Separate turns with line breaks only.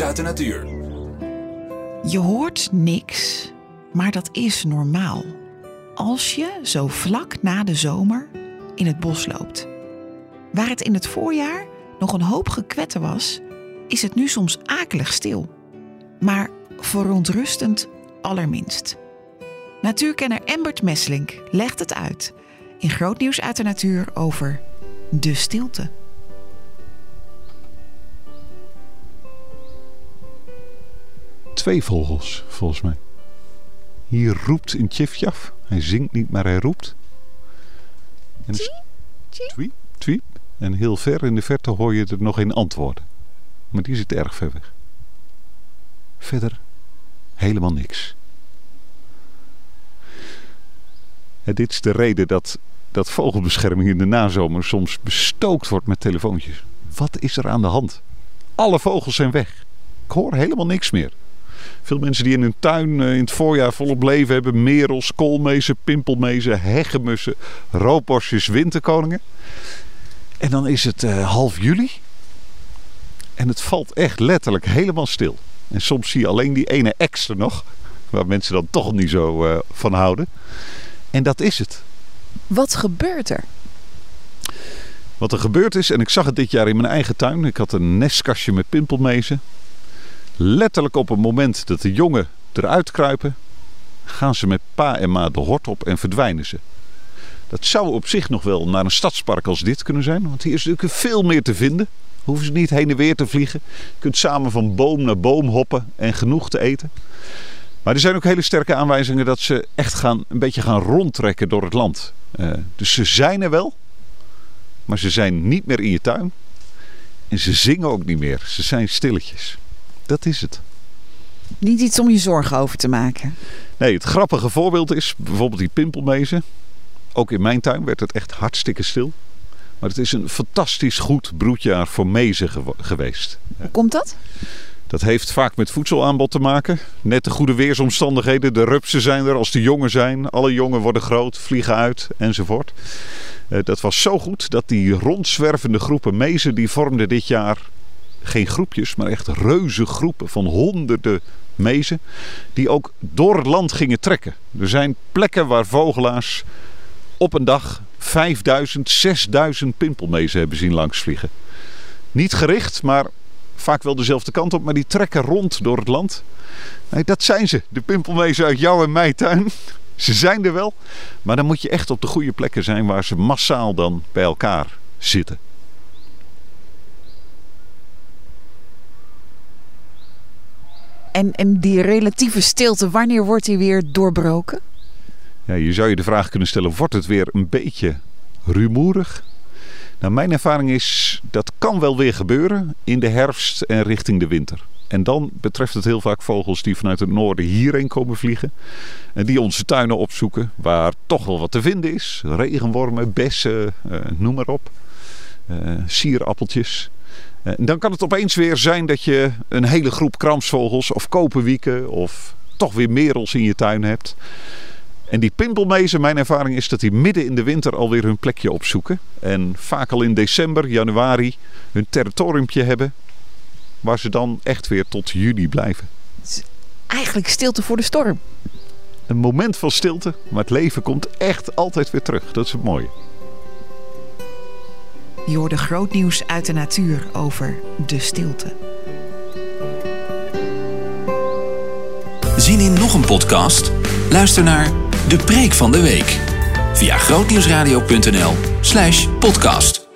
Uit de natuur.
Je hoort niks, maar dat is normaal. Als je zo vlak na de zomer in het bos loopt. Waar het in het voorjaar nog een hoop gekwetten was, is het nu soms akelig stil. Maar verontrustend allerminst. Natuurkenner Embert Messlink legt het uit in Groot Nieuws uit de Natuur over de stilte.
Twee vogels, volgens mij. Hier roept een tjifjaf. Hij zingt niet, maar hij roept. En Twiep, twiep. En heel ver in de verte hoor je er nog een antwoorden. Maar die zit erg ver weg. Verder helemaal niks. En dit is de reden dat, dat vogelbescherming in de nazomer soms bestookt wordt met telefoontjes. Wat is er aan de hand? Alle vogels zijn weg. Ik hoor helemaal niks meer. Veel mensen die in hun tuin eh, in het voorjaar volop leven hebben. Merels, koolmezen, pimpelmezen, hegemussen, roodborstjes, winterkoningen. En dan is het uh, half juli. En het valt echt letterlijk helemaal stil. En soms zie je alleen die ene extra nog. Waar mensen dan toch niet zo uh, van houden. En dat is het.
Wat gebeurt er?
Wat er gebeurd is, en ik zag het dit jaar in mijn eigen tuin. Ik had een nestkastje met pimpelmezen. Letterlijk op het moment dat de jongen eruit kruipen, gaan ze met pa en ma de hort op en verdwijnen ze. Dat zou op zich nog wel naar een stadspark als dit kunnen zijn. Want hier is natuurlijk veel meer te vinden. Hoeven ze niet heen en weer te vliegen. Je kunt samen van boom naar boom hoppen en genoeg te eten. Maar er zijn ook hele sterke aanwijzingen dat ze echt gaan, een beetje gaan rondtrekken door het land. Uh, dus ze zijn er wel. Maar ze zijn niet meer in je tuin. En ze zingen ook niet meer. Ze zijn stilletjes. Dat is het.
Niet iets om je zorgen over te maken.
Nee, het grappige voorbeeld is bijvoorbeeld die pimpelmezen. Ook in mijn tuin werd het echt hartstikke stil. Maar het is een fantastisch goed broedjaar voor mezen gew geweest.
Hoe komt dat?
Dat heeft vaak met voedselaanbod te maken. Net de goede weersomstandigheden. De rupsen zijn er als de jongen zijn. Alle jongen worden groot, vliegen uit enzovoort. Uh, dat was zo goed dat die rondzwervende groepen mezen... die vormden dit jaar geen groepjes, maar echt reuze groepen van honderden mezen. Die ook door het land gingen trekken. Er zijn plekken waar vogelaars op een dag 5000, 6000 pimpelmezen hebben zien langsvliegen. Niet gericht, maar vaak wel dezelfde kant op, maar die trekken rond door het land. Nee, dat zijn ze, de pimpelmezen uit jouw en mijn tuin. Ze zijn er wel, maar dan moet je echt op de goede plekken zijn waar ze massaal dan bij elkaar zitten.
En, en die relatieve stilte, wanneer wordt die weer doorbroken?
Ja, je zou je de vraag kunnen stellen, wordt het weer een beetje rumoerig? Nou, mijn ervaring is, dat kan wel weer gebeuren in de herfst en richting de winter. En dan betreft het heel vaak vogels die vanuit het noorden hierheen komen vliegen. En die onze tuinen opzoeken, waar toch wel wat te vinden is. Regenwormen, bessen, uh, noem maar op. Uh, sierappeltjes. En dan kan het opeens weer zijn dat je een hele groep kramsvogels of koperwieken of toch weer merels in je tuin hebt. En die pimpelmezen, mijn ervaring is dat die midden in de winter alweer hun plekje opzoeken. En vaak al in december, januari hun territoriumpje hebben. Waar ze dan echt weer tot juli blijven.
Eigenlijk stilte voor de storm.
Een moment van stilte, maar het leven komt echt altijd weer terug. Dat is het mooie.
Je hoorde groot nieuws uit de natuur over de stilte.
Zien in nog een podcast? Luister naar De Preek van de Week via grootnieuwsradio.nl/podcast.